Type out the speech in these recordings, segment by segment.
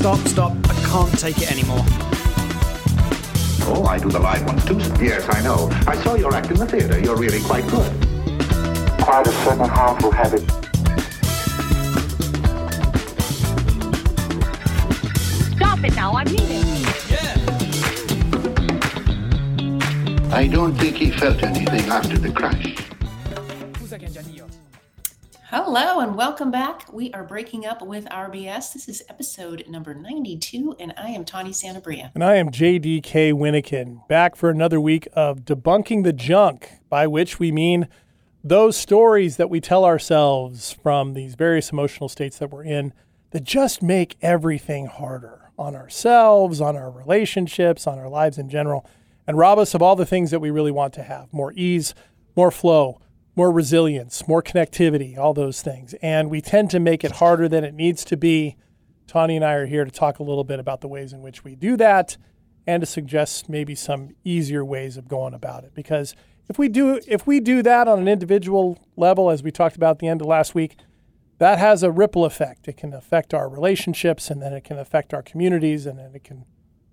Stop, stop, stop. I can't take it anymore. Oh, I do the live ones too. Yes, I know. I saw your act in the theater. You're really quite good. quite a certain harmful habit. Stop it now, I mean it. I don't think he felt anything after the crash. Hello and welcome back. We are breaking up with our BS. This is episode number 92, and I am Tawny Santabria. And I am JDK Winnikin, back for another week of debunking the junk, by which we mean those stories that we tell ourselves from these various emotional states that we're in that just make everything harder on ourselves, on our relationships, on our lives in general, and rob us of all the things that we really want to have more ease, more flow, more resilience, more connectivity, all those things. And we tend to make it harder than it needs to be. Tawny and I are here to talk a little bit about the ways in which we do that and to suggest maybe some easier ways of going about it. Because if we do if we do that on an individual level, as we talked about at the end of last week, that has a ripple effect. It can affect our relationships and then it can affect our communities and then it can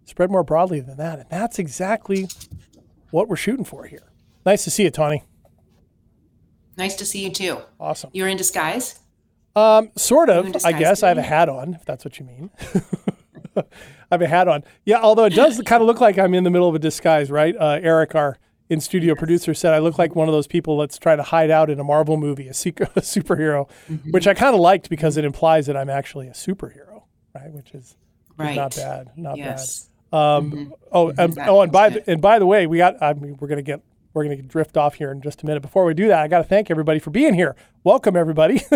spread more broadly than that. And that's exactly what we're shooting for here. Nice to see you, Tawny. Nice to see you too. Awesome. You're in disguise? Um, sort of. I guess I have a hat on, if that's what you mean. I have a hat on. Yeah, although it does kind of look like I'm in the middle of a disguise, right? Uh, Eric, our in studio producer, said I look like one of those people that's trying to hide out in a Marvel movie, a, secret, a superhero, Mm-hmm. which I kind of liked because it implies that I'm actually a superhero, right? Which is, Right. not bad. Not Yes. bad. Um, Oh, and, oh, and by the, and by the way, we got. I mean, we're gonna get. We're gonna drift off here in just a minute. Before we do that, I got to thank everybody for being here. Welcome, everybody.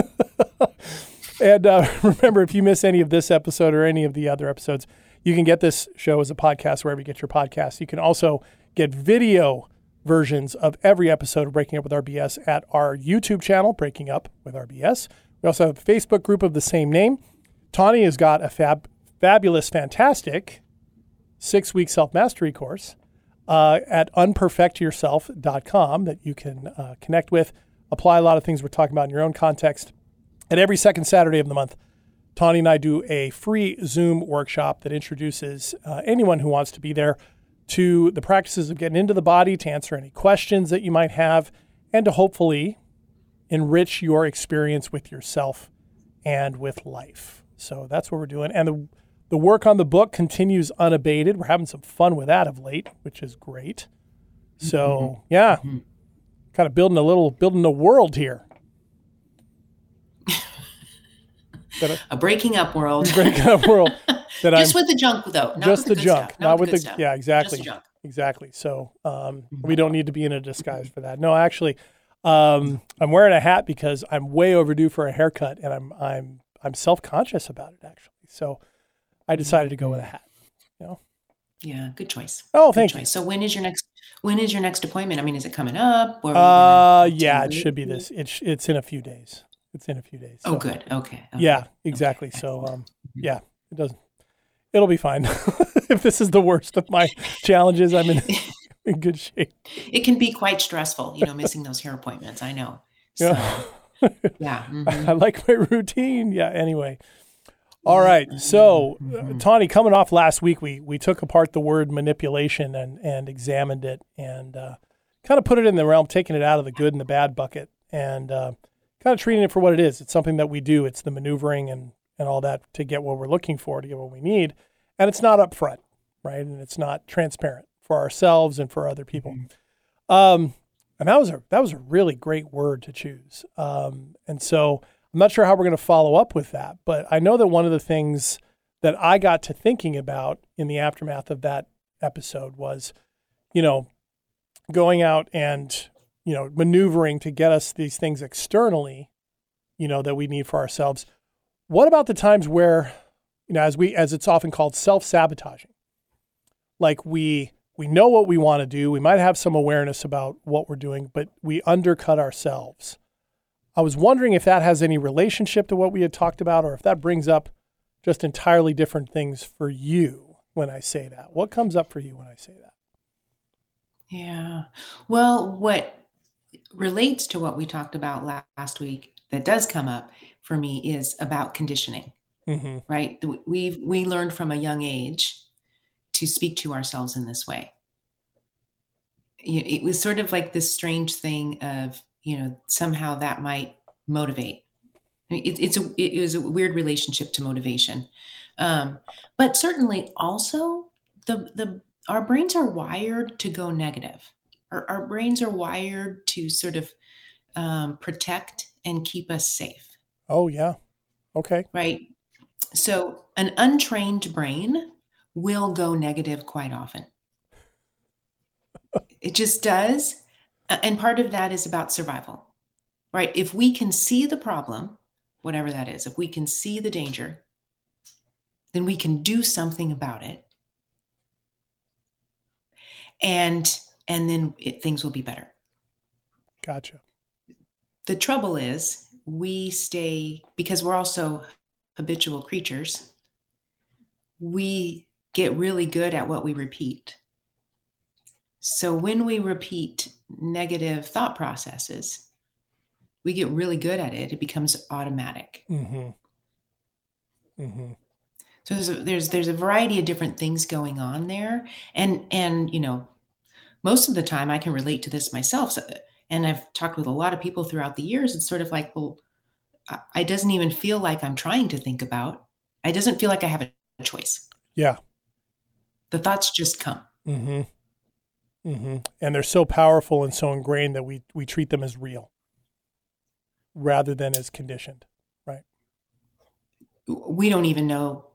And uh, remember, if you miss any of this episode or any of the other episodes, you can get this show as a podcast wherever you get your podcasts. You can also get video versions of every episode of Breaking Up with our BS at our YouTube channel, Breaking Up with our BS. We also have a Facebook group of the same name. Tawny has got a fab, fabulous, fantastic six week self mastery course uh, at unperfectyourself.com that you can uh, connect with, apply a lot of things we're talking about in your own context. And every second Saturday of the month, Tawny and I do a free Zoom workshop that introduces uh, anyone who wants to be there to the practices of getting into the body, to answer any questions that you might have, and to hopefully enrich your experience with yourself and with life. So that's what we're doing. And the, the work on the book continues unabated. We're having some fun with that of late, which is great. So yeah, kind of building a little, building a world here. A breaking up world. Breaking up world that Just I'm with the junk, though. Not just with the good junk, stuff. not with good the yeah, exactly, Just the junk. exactly. So um, we don't need to be in a disguise for that. No, actually, um, I'm wearing a hat because I'm way overdue for a haircut, and I'm I'm I'm self conscious about it actually. So I decided to go with a hat. You know. Yeah, good choice. Oh, thank you. So when is your next? When is your next appointment? I mean, is it coming up? Or Uh, yeah, it should be this. It's it's in a few days. It's in a few days. Oh, good. Okay. okay. Yeah, exactly. So, um, yeah, it doesn't. It'll be fine. if this is the worst of my challenges, I'm in, in good shape. It can be quite stressful, you know, missing those hair appointments. I know. So, Yeah. yeah. mhm. I like my routine. Yeah. Anyway. All right. So, uh, Tawny, coming off last week, we we took apart the word manipulation and and examined it and uh, kind of put it in the realm, taking it out of the good and the bad bucket, and uh, kind of treating it for what it is. It's something that we do. It's the maneuvering and and all that to get what we're looking for, to get what we need, and it's not upfront, right? And it's not transparent for ourselves and for other people. Um, and that was a that was a really great word to choose. Um, and so I'm not sure how we're going to follow up with that, but I know that one of the things that I got to thinking about in the aftermath of that episode was, you know, going out and you know maneuvering to get us these things externally, you know, that we need for ourselves. What about the times where, you know, as we as it's often called self sabotaging, like we we know what we want to do. We might have some awareness about what we're doing, but we undercut ourselves. I was wondering if that has any relationship to what we had talked about, or if that brings up just entirely different things for you when I say that. What comes up for you when I say that? Yeah. Well, what relates to what we talked about last week that does come up for me is about conditioning, Mm-hmm. right? We we learned from a young age to speak to ourselves in this way. It was sort of like this strange thing of, you know, somehow that might motivate. I mean, It, it's a it is a weird relationship to motivation, um, but certainly also the the our brains are wired to go negative. Our, our brains are wired to sort of um, protect and keep us safe, Oh yeah. Okay. right? So an untrained brain will go negative quite often. It just does. And part of that is about survival, right? If we can see the problem, whatever that is, if we can see the danger, then we can do something about it. And and then it, things will be better. Gotcha. The trouble is we stay because we're also habitual creatures. We get really good at what we repeat. So when we repeat negative thought processes, we get really good at it. It becomes automatic. Mm-hmm. Mm-hmm. So there's a, there's there's a variety of different things going on there, and and you know, most of the time I can relate to this myself. So, and I've talked with a lot of people throughout the years. It's sort of like, well, I, I doesn't even feel like I'm trying to think about. I doesn't feel like I have a choice. Yeah. The thoughts just come. Mm-hmm. Mm-hmm. And they're so powerful and so ingrained that we we treat them as real rather than as conditioned. Right? We don't even know.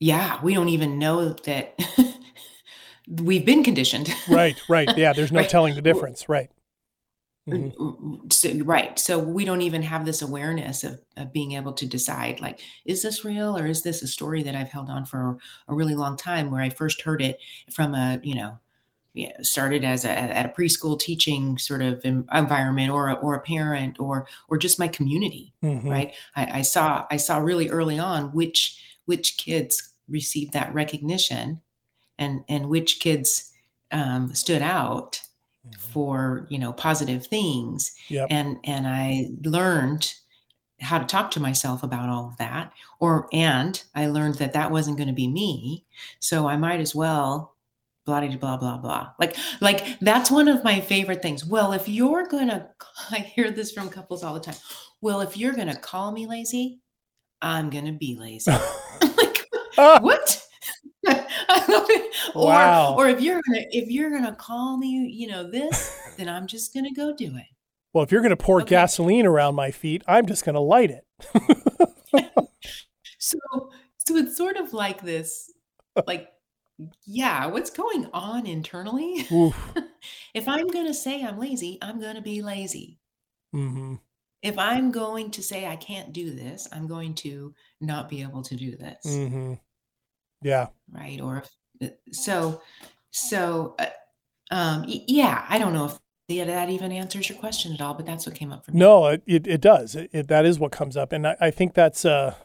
Yeah, we don't even know that we've been conditioned. Right. Right. Yeah. There's no Right. telling the difference. Right. Mhm. so, right so we don't even have this awareness of, of being able to decide like is this real or is this a story that i've held on for a really long time where i first heard it from a you know yeah, started as a at a preschool teaching sort of environment or a, or a parent or or just my community Mhm. right I, I saw i saw really early on which which kids received that recognition and and which kids um, stood out for you know positive things Yep. and and i learned how to talk to myself about all of that or and i learned that that wasn't going to be me so i might as well blah blah blah blah blah like like that's one of my favorite things well if you're gonna i hear this from couples all the time well if you're gonna call me lazy i'm gonna be lazy like what I love it. or Wow. or if you're gonna if you're gonna call me you know this then i'm just gonna go do it well, if you're going to pour Okay. gasoline around my feet, I'm just going to light it. so so it's sort of like this like yeah what's going on internally if i'm gonna say i'm lazy i'm gonna be lazy hmm if i'm going to say i can't do this i'm going to not be able to do this hmm Yeah. right or if, uh, so so uh, um yeah i don't know if the, that even answers your question at all but that's what came up for me No, it, it, it does. It, it, that is what comes up. And I, I think that's a,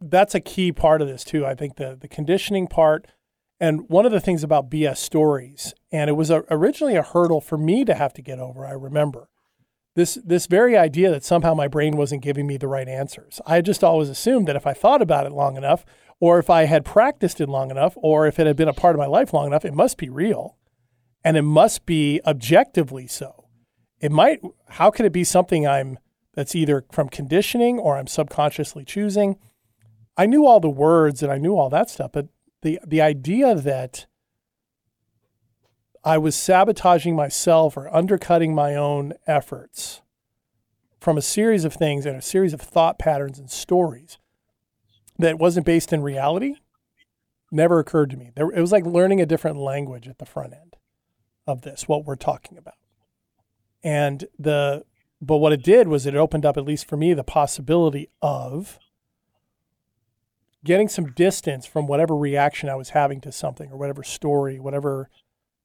that's a key part of this too. I think the, the conditioning part and one of the things about BS stories, and it was a, originally a hurdle for me to have to get over, I remember. This, this very idea that somehow my brain wasn't giving me the right answers. I just always assumed that if I thought about it long enough, or if I had practiced it long enough, or if it had been a part of my life long enough, it must be real. And it must be objectively so it might how could it be something i'm that's either from conditioning or i'm subconsciously choosing i knew all the words and i knew all that stuff but the the idea that i was sabotaging myself or undercutting my own efforts from a series of things and a series of thought patterns and stories that wasn't based in reality never occurred to me. There, it was like learning a different language at the front end of this what we're talking about. And the but what it did was it opened up at least for me the possibility of getting some distance from whatever reaction I was having to something or whatever story, whatever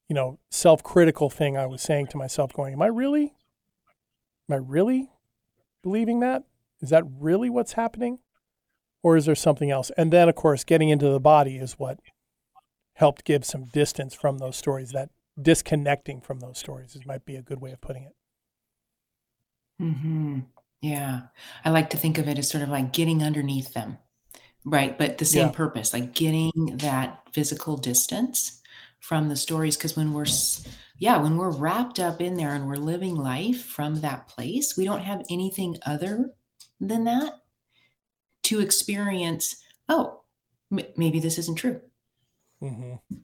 you know, self-critical thing I was saying to myself going, am I really am I really believing that? Is that really what's happening? Or is there something else? And then of course getting into the body is what helped give some distance from those stories that disconnecting from those stories. This might be a good way of putting it. hmm Yeah. I like to think of it as sort of like getting underneath them, right? But the same Yeah. purpose, like getting that physical distance from the stories. Because when we're, yeah, when we're wrapped up in there and we're living life from that place, we don't have anything other than that to experience. Oh, m- maybe this isn't true. hmm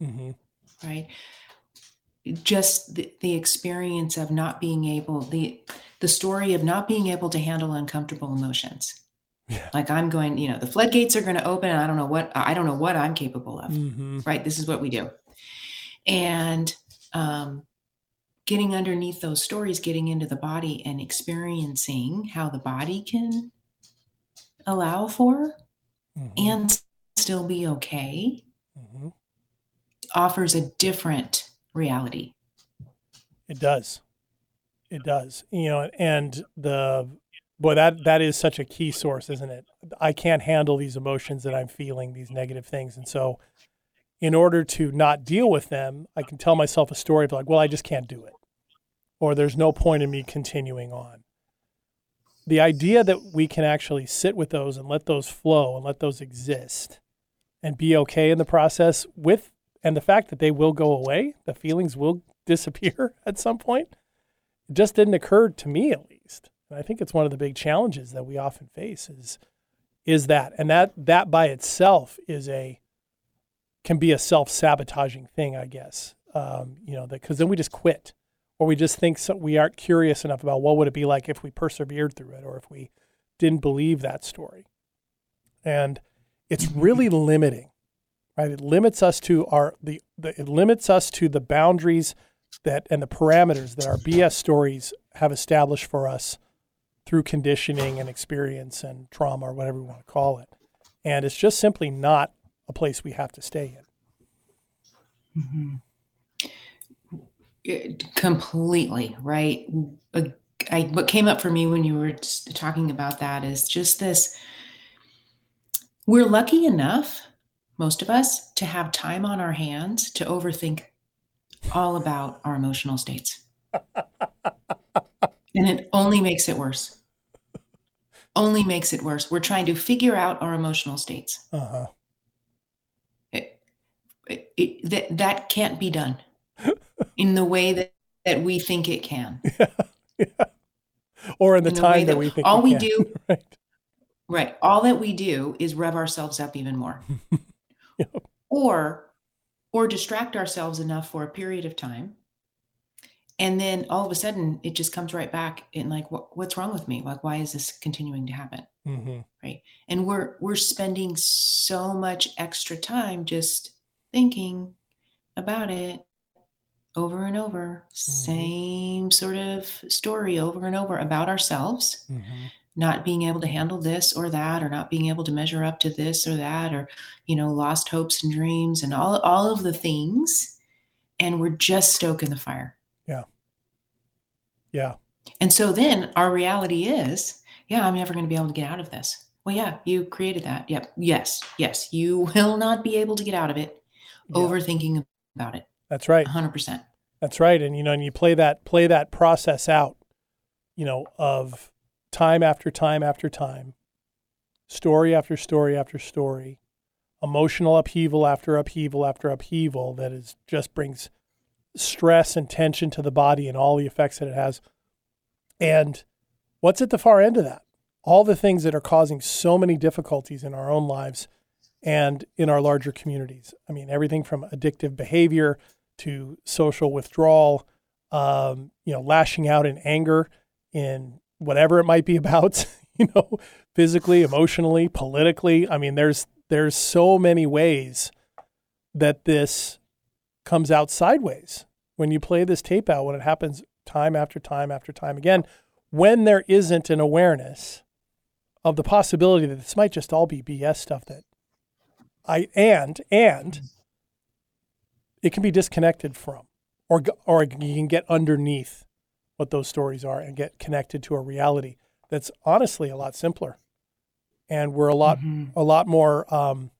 hmm right just the, the experience of not being able the the story of not being able to handle uncomfortable emotions Yeah. like i'm going you know the floodgates are going to open and i don't know what i don't know what i'm capable of hmm right this is what we do and um getting underneath those stories getting into the body and experiencing how the body can allow for hmm and still be okay hmm offers a different reality It does. It does. You know, and the boy that that is such a key source, isn't it? I can't handle these emotions that I'm feeling, these negative things. And so in order to not deal with them, I can tell myself a story of like, well, I just can't do it. Or there's no point in me continuing on. The idea that we can actually sit with those and let those flow and let those exist and be okay in the process with and the fact that they will go away, the feelings will disappear at some point. It just didn't occur to me at least. I think it's one of the big challenges that we often face is is that. And that that by itself is a can be a self-sabotaging thing, I guess. Um, you know, because then we just quit or we just think so, we aren't curious enough about what would it be like if we persevered through it or if we didn't believe that story. And it's really limiting right? It limits us to our the, the it limits us to the boundaries that and the parameters that our BS stories have established for us through conditioning and experience and trauma or whatever we want to call it. And it's just simply not a place we have to stay in. Mm-hmm. It- completely right I, what came up for me when you were talking about that is just this we're lucky enough most of us to have time on our hands to overthink all about our emotional states and it only makes it worse only makes it worse we're trying to figure out our emotional states Uh-huh. it, it, it, that that can't be done in the way that, that we think it can. Yeah. Or in the In the time that, that we think all we do- right. Right. All that we do is rev ourselves up even more. Yep. Or or distract ourselves enough for a period of time. And then all of a sudden it just comes right back in like what, what's wrong with me? Like why is this continuing to happen? hmm and we're we're spending so much extra time just thinking about it over and over. Same sort of story over and over about ourselves. Hmm not being able to handle this or that or not being able to measure up to this or that or you know lost hopes and dreams and all all of the things. And we're just stoking the fire Yeah. and so then our reality is, yeah, I'm never going to be able to get out of this. Well, yeah, you created that. Yep. Yes. Yes. You will not be able to get out of it Yeah. overthinking about it. That's right. 100%. That's right. And you know, and you play that play that process out, you know, of time after time after time, story after story after story, emotional upheaval after upheaval after upheaval that is just brings stress and tension to the body and all the effects that it has. And what's at the far end of that? All the things that are causing so many difficulties in our own lives and in our larger communities. I mean, everything from addictive behavior to social withdrawal, um, you know, lashing out in anger in whatever it might be about, you know, physically, emotionally, politically. I mean, there's there's so many ways that this comes out sideways when you play this tape out when it happens time after time after time again when there isn't an awareness of the possibility that this might just all be BS stuff that I and and it can be disconnected from or or you can get underneath what those stories are and get connected to a reality that's honestly a lot simpler. And we're a lot Mhm. a lot more um,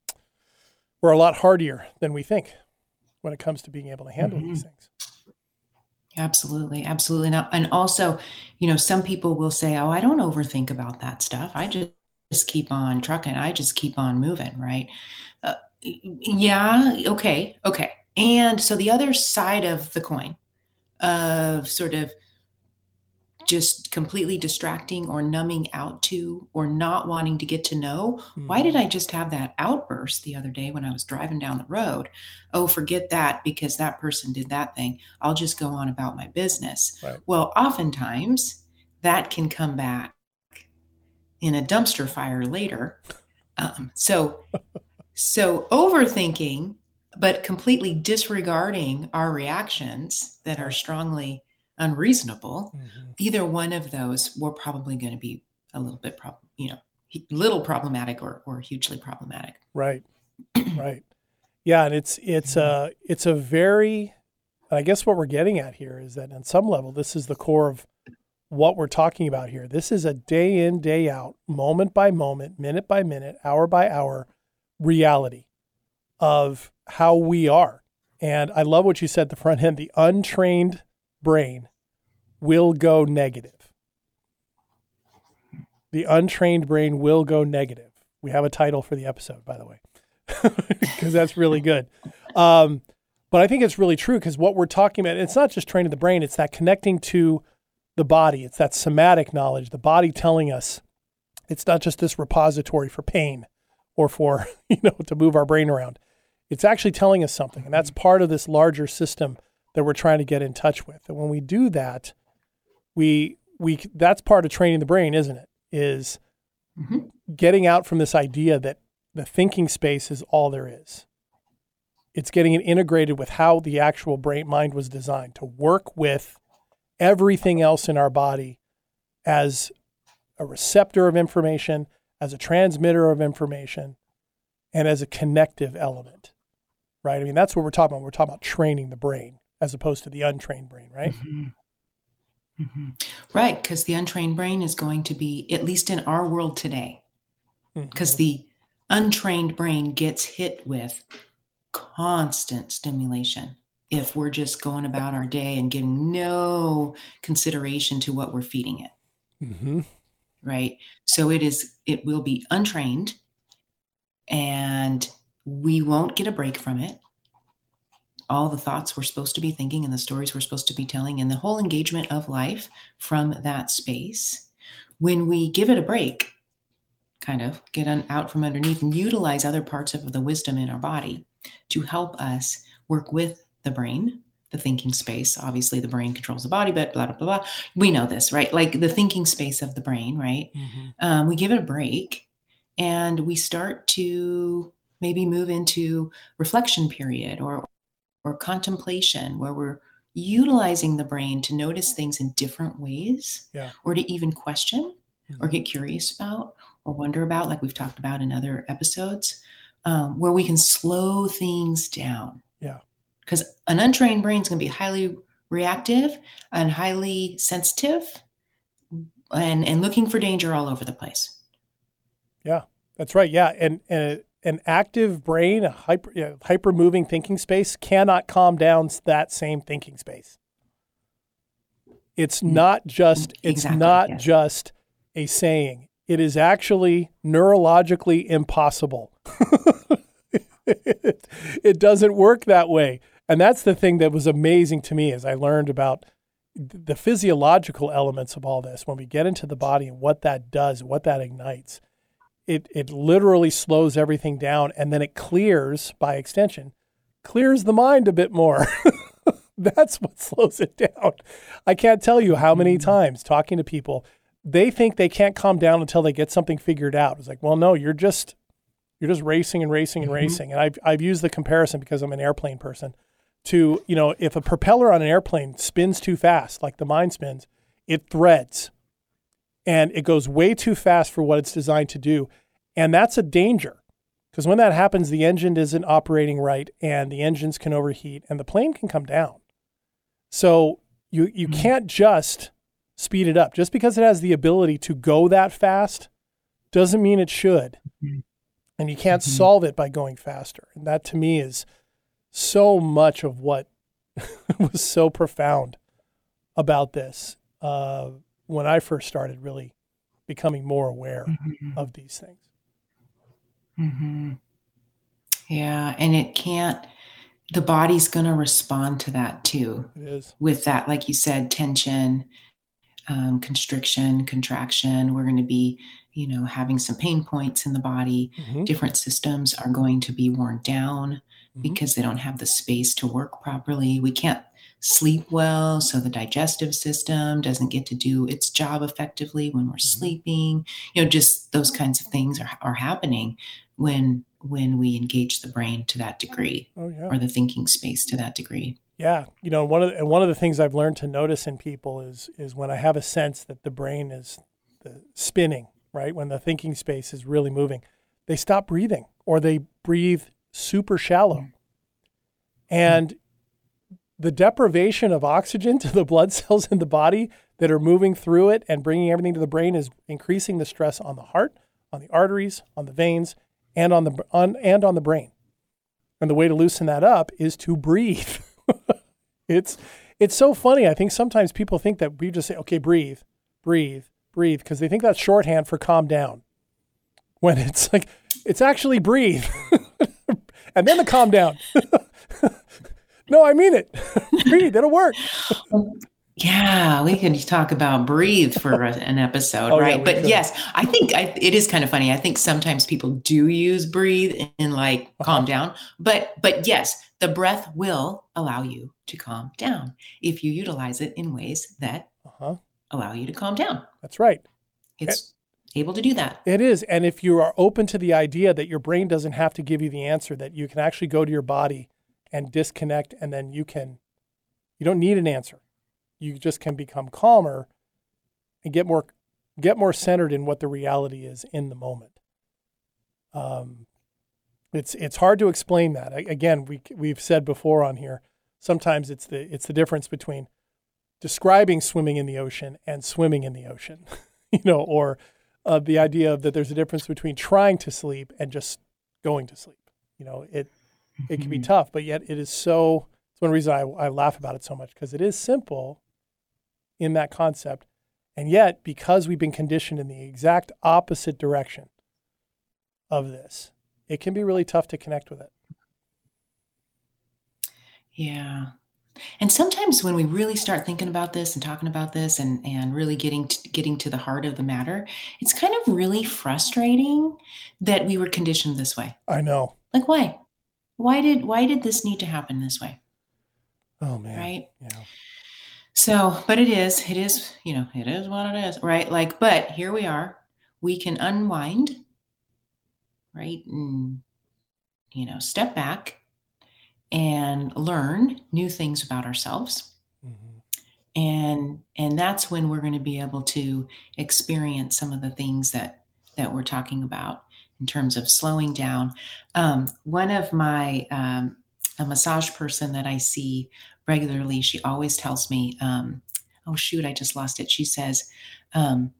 we're a lot hardier than we think when it comes to being able to handle Mm-hmm. these things. Absolutely, absolutely. Now, and also, you know, some people will say, "Oh, I don't overthink about that stuff. I just just keep on trucking. I just keep on moving." Right? Uh, yeah. Okay. Okay. And so the other side of the coin of sort of just completely distracting or numbing out to or not wanting to get to know why did i just have that outburst the other day when i was driving down the road? Oh forget that because that person did that thing. I'll just go on about my business. Right. well oftentimes that can come back in a dumpster fire later. Um, so so overthinking but completely disregarding our reactions that are strongly unreasonable Mhm. either one of those we're probably going to be a little bit prob you know little problematic or, or hugely problematic Right. right. Yeah, and it's it's a it's a very I guess what we're getting at here is that on some level this is the core of what we're talking about here. This is a day in, day out, moment by moment, minute by minute, hour by hour reality of how we are. And I love what you said at the front end. The untrained brain will go negative. The untrained brain will go negative. We have a title for the episode, by the way, because that's really good. Um, but I think it's really true because what we're talking about, it's not just training the brain, it's that connecting to the body. It's that somatic knowledge, the body telling us it's not just this repository for pain or for, you know, to move our brain around. It's actually telling us something. And that's part of this larger system that we're trying to get in touch with. And when we do that, we we that's part of training the brain, isn't it? Is Mhm. getting out from this idea that the thinking space is all there is. It's getting it integrated with how the actual brain mind was designed to work with everything else in our body as a receptor of information, as a transmitter of information, and as a connective element. Right? I mean, that's what we're talking about. We're talking about training the brain as opposed to the untrained brain, right? Mhm. Mhm. Right, because the untrained brain is going to be, at least in our world today, because the untrained brain gets hit with constant stimulation if we're just going about our day and giving no consideration to what we're feeding it Mm-hmm. right so it is it will be untrained and we won't get a break from it all the thoughts we're supposed to be thinking and the stories we're supposed to be telling and the whole engagement of life from that space when we give it a break kind of get on, out from underneath and utilize other parts of the wisdom in our body to help us work with the brain the thinking space obviously the brain controls the body but blah blah blah, blah. we know this right like the thinking space of the brain right Mm-hmm. um, we give it a break and we start to maybe move into reflection period or or contemplation where we're utilizing the brain to notice things in different ways Yeah. or to even question or Mhm. get curious about or wonder about like we've talked about in other episodes um, where we can slow things down Yeah. because an untrained brain is going to be highly reactive and highly sensitive and and looking for danger all over the place Yeah, That's right. Yeah, and, and an active brain, a hyper you know, hyper moving thinking space, cannot calm down that same thinking space. It's mm. not just mm, it's Exactly, not yes. just a saying. It is actually neurologically impossible. it, it doesn't work that way. And that's the thing that was amazing to me as I learned about the physiological elements of all this when we get into the body and what that does, what that ignites it it literally slows everything down and then it clears by extension clears the mind a bit more. That's what slows it down. I can't tell you how many mm. times talking to people they think they can't calm down until they get something figured out. It's like well no you're just you're just racing and racing and mm-hmm. racing. And I've, I've used the comparison because i'm an airplane person to you know if a propeller on an airplane spins too fast like the mind spins it threads and it goes way too fast for what it's designed to do. And that's a danger because when that happens, the engine isn't operating right and the engines can overheat and the plane can come down. So you, you hmm. can't just speed it up. Just because it has the ability to go that fast doesn't mean it should. Hmm. And you can't hmm. solve it by going faster. And that to me is so much of what was so profound about this uh, when I first started really becoming more aware Mhm. of these things. Mhm. Yeah, and it can't. The body's going to respond to that too. It is. with that, like you said, tension, um, constriction, contraction. We're going to be, you know, having some pain points in the body. Mhm. Different systems are going to be worn down Mhm. because they don't have the space to work properly. We can't sleep well, so the digestive system doesn't get to do its job effectively when we're mm-hmm. sleeping. You know, just those kinds of things are, are happening when when we engage the brain to that degree Oh yeah. or the thinking space to that degree. Yeah, you know, one of the, and one of the things I've learned to notice in people is is when I have a sense that the brain is the spinning, right? When the thinking space is really moving, they stop breathing or they breathe super shallow. Mm. And the deprivation of oxygen to the blood cells in the body that are moving through it and bringing everything to the brain is increasing the stress on the heart, on the arteries, on the veins, and on the on and on the brain. And the way to loosen that up is to breathe. it's it's so funny. I think sometimes people think that we just say, okay, breathe, breathe, breathe, because they think that's shorthand for calm down. When it's like it's actually breathe. and then the calm down. No, I mean it. breathe, it'll work. Yeah, we could talk about breathe for an episode, Oh, right? we but could. yes, I think I, it is kind of funny. I think sometimes people do use breathe and like Uh-huh. calm down, but but yes, the breath will allow you to calm down if you utilize it in ways that Uh-huh. allow you to calm down. That's right. It's able to do that. It is. And if you are open to the idea that your brain doesn't have to give you the answer, that you can actually go to your body and disconnect, and then you can, you don't need an answer. You just can become calmer and get more, get more centered in what the reality is in the moment. Um, it's it's hard to explain that. A- Again, we we've said before on here. Sometimes it's the it's the difference between describing swimming in the ocean and swimming in the ocean, you know, or uh, the idea of that there's a difference between trying to sleep and just going to sleep. You know, it it can be mm-hmm. tough, but yet it is so. It's one reason I, I laugh about it so much because it is simple in that concept, and yet because we've been conditioned in the exact opposite direction of this, it can be really tough to connect with it. Yeah. And sometimes when we really start thinking about this and talking about this and and really getting to, getting to the heart of the matter, it's kind of really frustrating that we were conditioned this way. I know. Like why? Why did why did this need to happen this way? Oh man. Right? Yeah. So, but it is, it is, you know, it is what it is, right? Like, but here we are. We can unwind, right? And, you know, step back and learn new things about ourselves. Mhm. And and that's when we're going to be able to experience some of the things that that we're talking about in terms of slowing down. Um, one of my um, a massage person that I see regularly, she always tells me, um, "Oh shoot, I just lost it." She says, um,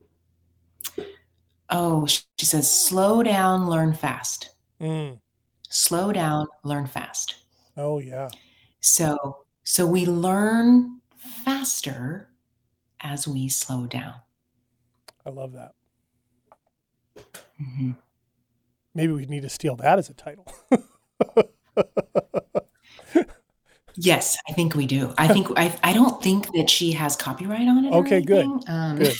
"Oh," she says, "Slow down, learn fast. Mm. Slow down, learn fast." Oh yeah. So so we learn faster as we slow down. I love that. Mhm. Maybe we need to steal that as a title. Yes, I think we do. I think I, I don't think that she has copyright on it. Okay, good. Um, Good.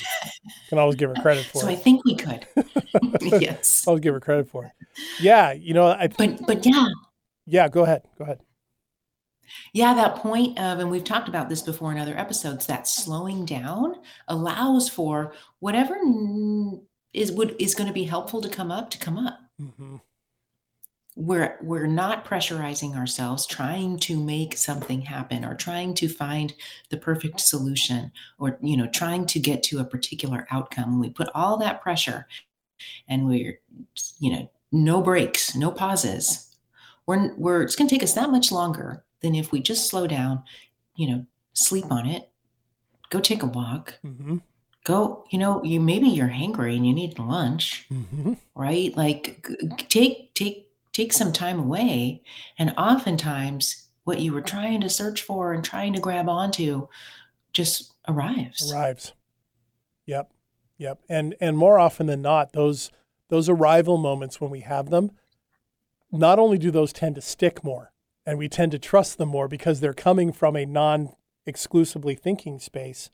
Can always give her credit for so I think we could. yes, I'll give her credit for it. Yeah, you know, I but but yeah, yeah. Go ahead. Go ahead. yeah. That point of, and we've talked about this before in other episodes. That slowing down allows for whatever n- is would is going to be helpful to come up to come up. Hmm we're we're not pressurizing ourselves trying to make something happen or trying to find the perfect solution or you know trying to get to a particular outcome. We put all that pressure and we're you know no breaks no pauses. We're, we're it's going to take us that much longer than if we just slow down you know sleep on it go take a walk. Hmm go you know you maybe you're hangry and you need lunch hmm right like take take take some time away and oftentimes what you were trying to search for and trying to grab onto just arrives. arrives. Yep. Yep. And and more often than not, those those arrival moments when we have them, not only do those tend to stick more and we tend to trust them more because they're coming from a non exclusively thinking space,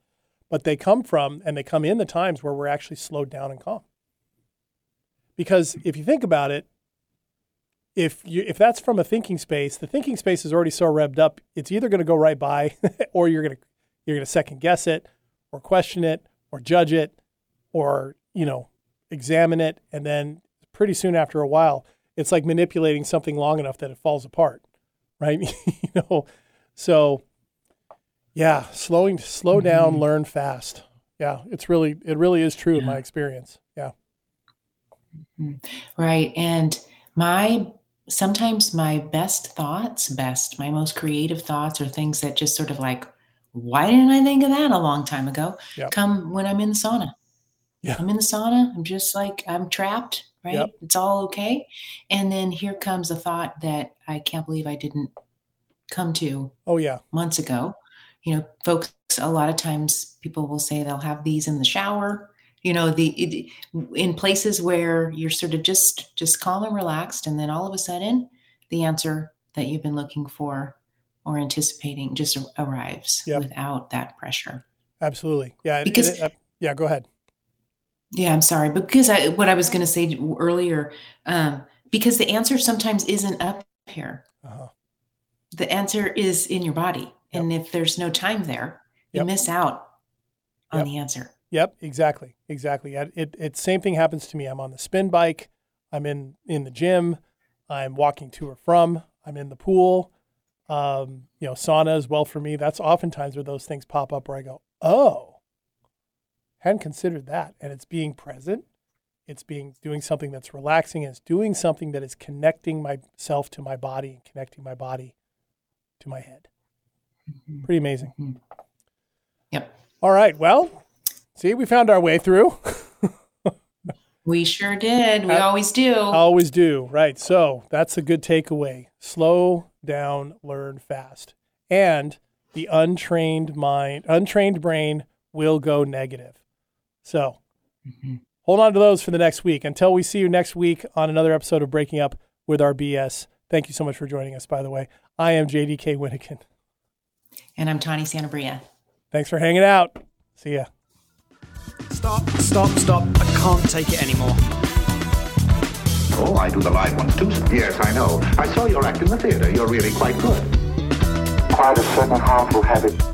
but they come from and they come in the times where we're actually slowed down and calm. Because if you think about it, if you if that's from a thinking space, the thinking space is already so revved up, it's either going to go right by or you're going to you're going to second guess it or question it or judge it or, you know, examine it and then pretty soon after a while, it's like manipulating something long enough that it falls apart, right? you know. So yeah, slowing slow down, mm-hmm. learn fast. Yeah, it's really it really is true in my experience. Yeah. Mm-hmm. Right. And my sometimes my best thoughts, best, my most creative thoughts are things that just sort of like, why didn't I think of that a long time ago? Yep. Come when I'm in the sauna. Yeah. I'm in the sauna. I'm just like, I'm trapped, right? Yep. It's all okay. And then here comes a thought that I can't believe I didn't come to Oh yeah. months ago. You know, folks, a lot of times people will say they'll have these in the shower, you know, the it, in places where you're sort of just just calm and relaxed and then all of a sudden the answer that you've been looking for or anticipating just arrives Yep. without that pressure. Absolutely. Yeah. Because- and it- uh, yeah, go ahead. Yeah, I'm sorry, because I what I was going to say earlier, um, because the answer sometimes isn't up here. Uh-huh. The answer is in your body, and if there's no time there, you Yep. miss out on Yep. the answer. Yep, exactly, exactly. It, it it same thing happens to me. I'm on the spin bike. I'm in in the gym. I'm walking to or from. I'm in the pool. Um, you know, sauna as well for me. That's oftentimes where those things pop up where I go, oh, hadn't considered that. And it's being present. It's being doing something that's relaxing. It's doing something that is connecting myself to my body and connecting my body to my head. Pretty amazing. Yep, All right. Well, see, we found our way through. we sure did. We Uh, always do. Always do. Right. So that's a good takeaway. Slow down, learn fast. And the untrained mind, untrained brain will go negative. So hold on to those for the next week. Until we see you next week on another episode of Breaking Up with our BS. Thank you so much for joining us, by the way. I am JDK Winnikin. And I'm Tawny Santabria. Thanks for hanging out. See ya. Stop, stop, stop. I can't take it anymore. Oh, I do the live ones too. Yes, I know. I saw your act in the theater. You're really quite good. Quite a certain harmful habit